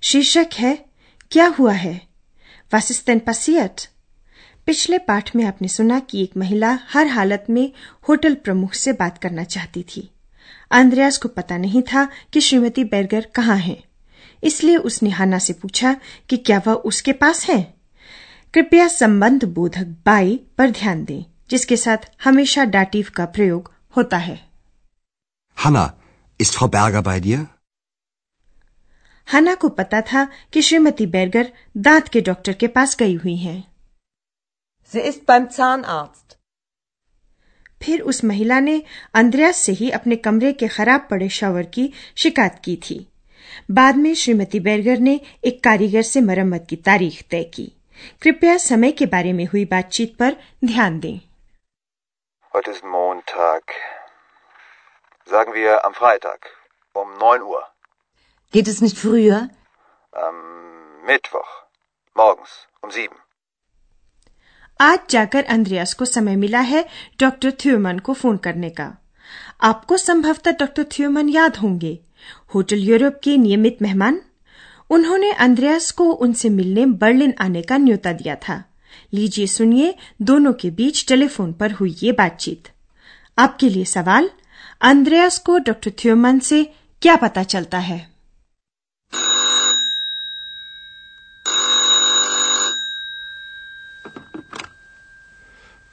शीर्षक है क्या हुआ है? वासिस्तन पसियत। पिछले पाठ में आपने सुना कि एक महिला हर हालत में होटल प्रमुख से बात करना चाहती थी। अंद्रयास को पता नहीं था कि श्रीमती बेरगर कहाँ है। इसलिए उसने हाना से पूछा कि क्या वह उसके पास है? कृपया संबंध बोधक बाई पर ध्यान दें जिसके साथ हमेशा डाटिव का प्रयोग होता है। Hanna, ist Frau Berger bei dir? हाना को पता था कि श्रीमती बेरगर दांत के डॉक्टर के पास गई हुई हैं। Sie ist beim Zahnarzt. फिर उस महिला ने अंद्रयास से ही अपने कमरे के खराब पड़े शावर की शिकायत की थी बाद में श्रीमती बेरगर ने एक कारीगर से मरम्मत की तारीख तय की कृपया समय के बारे में हुई बातचीत पर ध्यान दें Heute ist Montag. Sagen wir am Freitag um 9 Uhr. Geht es nicht früher? Am Mittwoch morgens um 7. आज जाकर अंद्रयास को समय मिला है डॉक्टर थ्योमन को फ़ोन करने का। आपको संभवतः डॉक्टर थ्योमन याद होंगे। होटल यूरोप के नियमित मेहमान। उन्होंने अंद्रयास को उनसे मिलने बर्लिन आने का न्योता दिया था। लीजिए सुनिए दोनों के बीच टेलीफोन पर हुई ये बातचीत। आपके लिए सवाल अंद्रयास को डॉक्टर थ्योमन से क्या पता चलता है?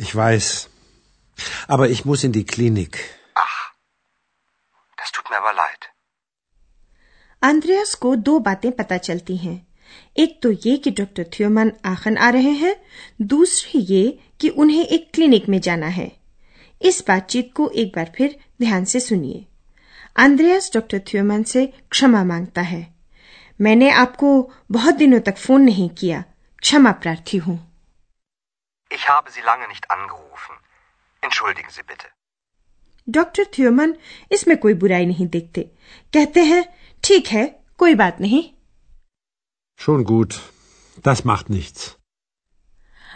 Ich weiß. Aber ich muss in die Klinik. Ach, das tut mir aber leid. अंद्रयास को दो बातें पता चलती हैं एक तो ये कि डॉक्टर थ्योमन आखन आ रहे हैं दूसरी ये कि उन्हें एक क्लिनिक में जाना है इस बातचीत को एक बार फिर ध्यान से सुनिए अंद्रयास डॉक्टर थ्योमन से क्षमा माँगता है मैंने आपको बहुत दिनों तक फ़ोन नहीं किया क्षमा प्रार्थी हूँ Ich habe Sie lange nicht angerufen. Entschuldigen Sie bitte. Doctor थ्योमन इसमें कोई बुराई नहीं देखते कहते हैं ठीक है कोई बात नहीं Schon gut. Das macht nichts.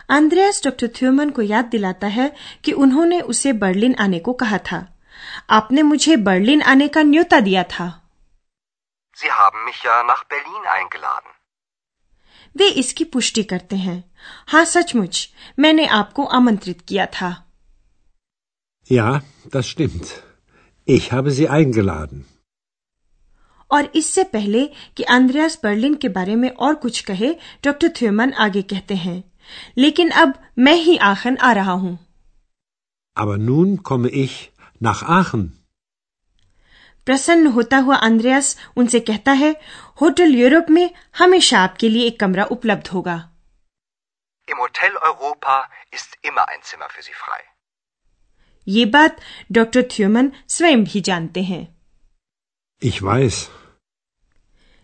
Andreas doctor थ्योमन को याद दिलाता है कि उन्होंने उसे बर्लिन आने को कहा था आपने मुझे बर्लिन आने का न्योता दिया था Sie haben mich ja nach Berlin eingeladen. वे इसकी पुष्टि करते हैं हाँ सचमुच मैंने आपको आमंत्रित किया था Ja, das stimmt. Ich habe Sie eingeladen. और इससे पहले कि अंद्रयास बर्लिन के बारे में और कुछ कहे डॉक्टर थ्योमन आगे कहते हैं लेकिन अब मैं ही आखन आ रहा हूँ Aber nun komme ich nach Aachen. प्रसन्न होता हुआ अंद्रयास उनसे कहता है होटल यूरोप में हमेशा आपके लिए एक कमरा उपलब्ध होगा Im Hotel Europa ist immer ein Zimmer für Sie frei. ये बात डॉक्टर थ्योमन स्वयं भी जानते हैं Ich weiß.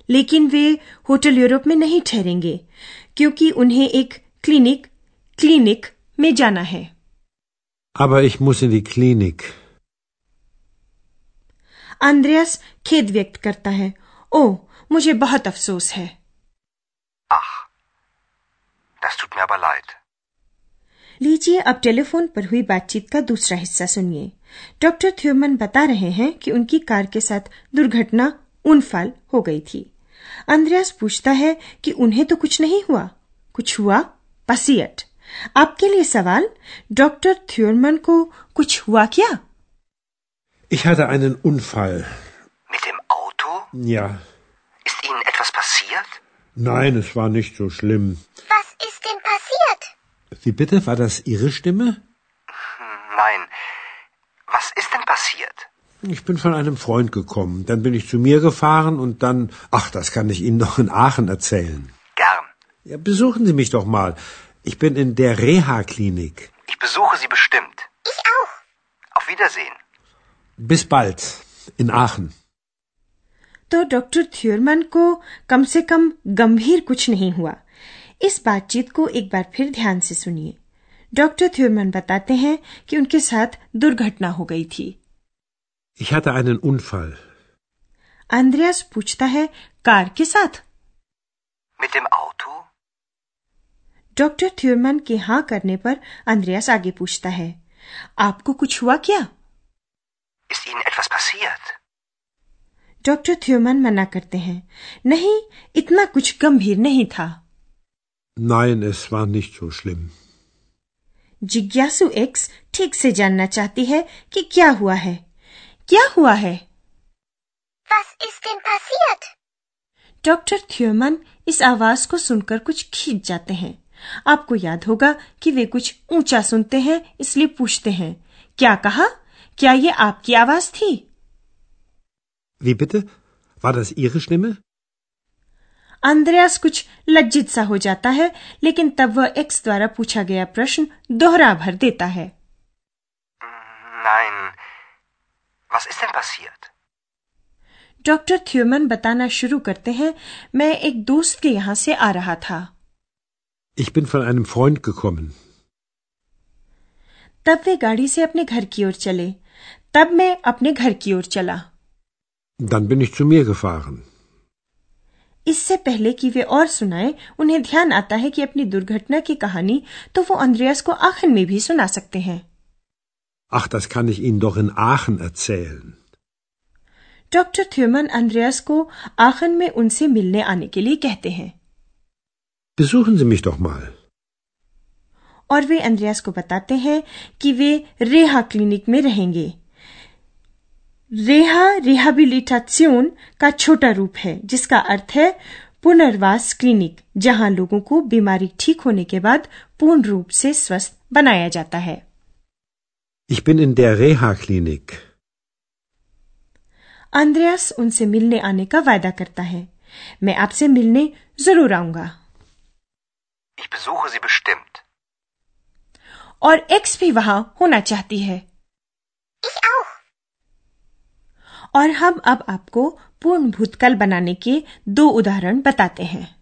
लेकिन वे होटल यूरोप में नहीं ठहरेंगे क्योंकि उन्हें एक क्लिनिक क्लिनिक में जाना है Aber ich muss in die Klinik. अंद्रयास खेद व्यक्त करता है। ओ मुझे बहुत अफसोस है। Ach, das tut mir aber leid. लीजिए अब टेलीफोन पर हुई बातचीत का दूसरा हिस्सा सुनिए। डॉक्टर थ्योमन बता रहे हैं कि उनकी कार के साथ दुर्घटना उनफाल हो गई थी। अंद्रयास पूछता है कि उन्हें तो कुछ नहीं हुआ। कुछ हुआ? पसियट आपके लिए सवाल डॉक्टर थ्योरमन को कुछ हुआ क्या? Ich hatte einen Unfall. Mit dem Auto? Ja. Ist Ihnen etwas passiert? Nein, es war nicht so schlimm. Was ist denn passiert? Wie bitte? War das Ihre Stimme? Nein. Was ist denn passiert? Ich bin von einem Freund gekommen. Dann bin ich zu mir gefahren und dann. Ach, das kann ich Ihnen noch in Aachen erzählen. Gern. Ja, besuchen Sie mich doch mal. Ich bin in der Reha-Klinik. Ich besuche Sie bestimmt. Ich auch. Auf Wiedersehen. Bis bald. In Aachen. तो doctor Thurman को कम से कम गंभीर कुछ नहीं हुआ इस बातचीत को एक बार फिर ध्यान से सुनिए डॉक्टर थ्योरमन बताते हैं कि उनके साथ दुर्घटना हो गई थी Ich hatte einen Unfall. Andreas पूछता है कार के साथ Mit dem Auto? Doctor Thurmann के हाँ करने पर आंद्रियास आगे पूछता है आपको कुछ हुआ क्या Ihnen etwas passiert? Doctor Thurmann मना करते हैं नहीं इतना कुछ गंभीर नहीं था Nein, es war nicht so schlimm. जिज्ञासु एक्स ठीक से जानना चाहती है कि क्या हुआ है क्या हुआ है Was ist denn passiert? Doctor Thurmann इस आवाज़ को सुनकर कुछ खींच जाते हैं आपको याद होगा कि वे कुछ ऊँचा सुनते हैं इसलिए पूछते हैं क्या कहा क्या ये आपकी आवाज़ थी Wie bitte? War das Ihre Stimme? अंद्रयास कुछ लज्जित सा हो जाता है लेकिन तब वह एक्स द्वारा पूछा गया प्रश्न दोहरा भर देता है Nein. Was ist denn passiert? Doctor Thurmann बताना शुरू करते हैं मैं एक दोस्त के यहाँ से आ रहा था Ich bin von einem Freund gekommen. तब वे गाड़ी से अपने घर की ओर चले तब मैं अपने घर की ओर चला Dann bin ich zu mir gefahren. इससे पहले कि वे और सुनाए उन्हें ध्यान आता है कि अपनी दुर्घटना की कहानी तो वो अंद्रयास को आखन में भी सुना सकते हैं Ach, das kann ich Ihnen doch in Aachen erzählen. Doctor Thurmann Andreas को आखन में उनसे मिलने आने के लिए कहते हैं Besuchen Sie mich doch mal. और वे अंद्रयास को बताते हैं कि वे रेहा क्लिनिक में रहेंगे रेहा रिहेबिलिटासियोन का छोटा रूप है जिसका अर्थ है पुनर्वास क्लिनिक जहाँ लोगों को बीमारी ठीक होने के बाद पूर्ण रूप से स्वस्थ बनाया जाता है Ich bin in der Reha-Klinik. अंद्रयास उनसे मिलने आने का वायदा करता है मैं आपसे मिलने ज़रूर आऊँगा Ich besuche Sie bestimmt. और एक्स भी वहाँ होना चाहती है। और हम अब आपको पूर्ण भूतकाल बनाने के दो उदाहरण बताते हैं।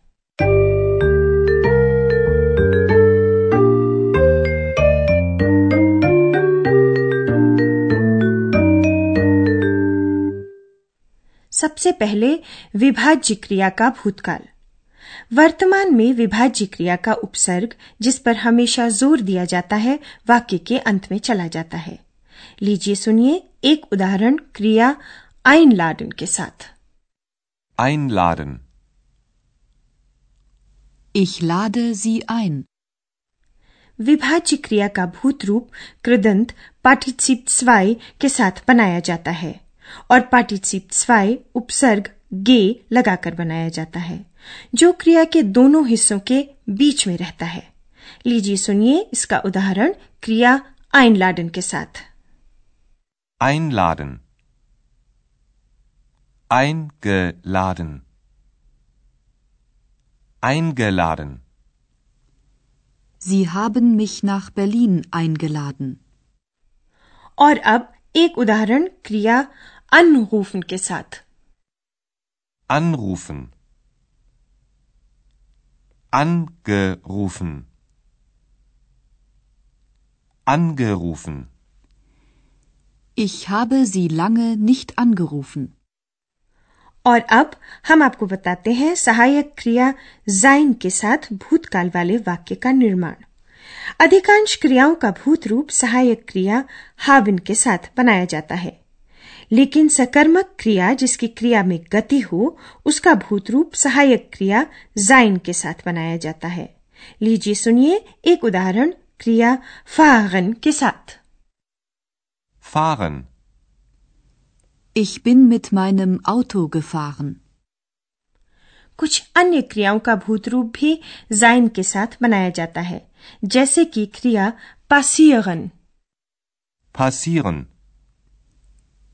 सबसे पहले विभाज्य क्रिया का भूतकाल। वर्तमान में विभाज्य क्रिया का उपसर्ग जिस पर हमेशा ज़ोर दिया जाता है वाक्य के अंत में चला जाता है लीजिए सुनिए एक उदाहरण क्रिया einladen के साथ Einladen. Ich lade Sie ein. विभाज्य क्रिया का भूत रूप कृदंत पार्टिसिप स्वाय के साथ बनाया जाता है और पार्टिसिप स्वाय उपसर्ग गे लगाकर बनाया जाता है जो क्रिया के दोनों हिस्सों के बीच में रहता है। लीजिए सुनिए इसका उदाहरण क्रिया आइन लाडन के साथ। आइन लाडन आइन ग लाडन आइन ग लाडन Sie haben mich nach Berlin eingeladen. Und ab ek udaharan kriya anrufen ke sath. Anrufen. Angerufen. Angerufen. Ich habe Sie lange nicht angerufen. और अब हम आपको बताते हैं सहायक क्रिया जाइन के साथ भूतकाल वाले वाक्य का निर्माण अधिकांश क्रियाओं का भूत रूप सहायक क्रिया हाविन के साथ बनाया जाता है लेकिन सकर्मक क्रिया जिसकी क्रिया में गति हो उसका भूत रूप सहायक क्रिया जाइन के साथ बनाया जाता है लीजिए सुनिए एक उदाहरण क्रिया फागन के साथ Fahren. Ich bin mit meinem Auto gefahren. कुछ अन्य क्रियाओं का भूत रूप भी जाइन के साथ बनाया जाता है जैसे कि क्रिया passieren passieren,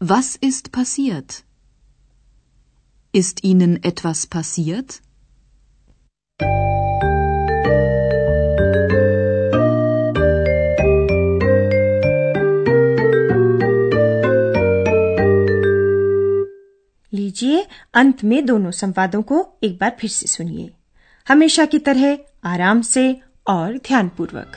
Was ist passiert? Ist Ihnen etwas passiert? लीजिए अंत में दोनों संवादों को एक बार फिर से सुनिए हमेशा की तरह आराम से और ध्यानपूर्वक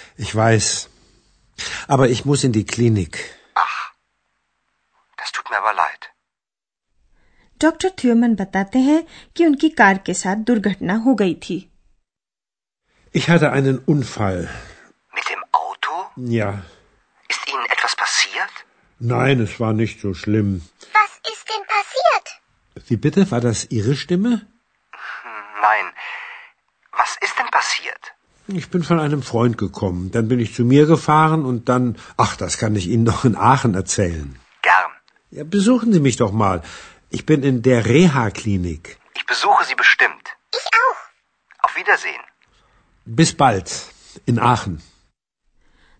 Ich weiß. Aber ich muss in die Klinik. Ach, das tut mir aber leid. Doctor थ्योमन बताते हैं कि उनकी कार के साथ दुर्घटना हो गई थी Ich hatte einen Unfall. Mit dem Auto? Ja. Ist Ihnen etwas passiert? Nein, es war nicht so schlimm. Was ist denn passiert? Wie bitte? War das Ihre Stimme? Ich bin von einem Freund gekommen. Dann bin ich zu mir gefahren und dann. Ach, das kann ich Ihnen noch in Aachen erzählen. Gern. Ja, besuchen Sie mich doch mal. Ich bin in der Reha-Klinik. Ich besuche Sie bestimmt. Ich auch. Auf Wiedersehen. Bis bald. In Aachen.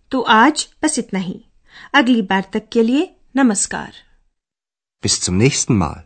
Du aaj bas itna. Agli bar tak ke liye namaskar. Bis zum nächsten Mal.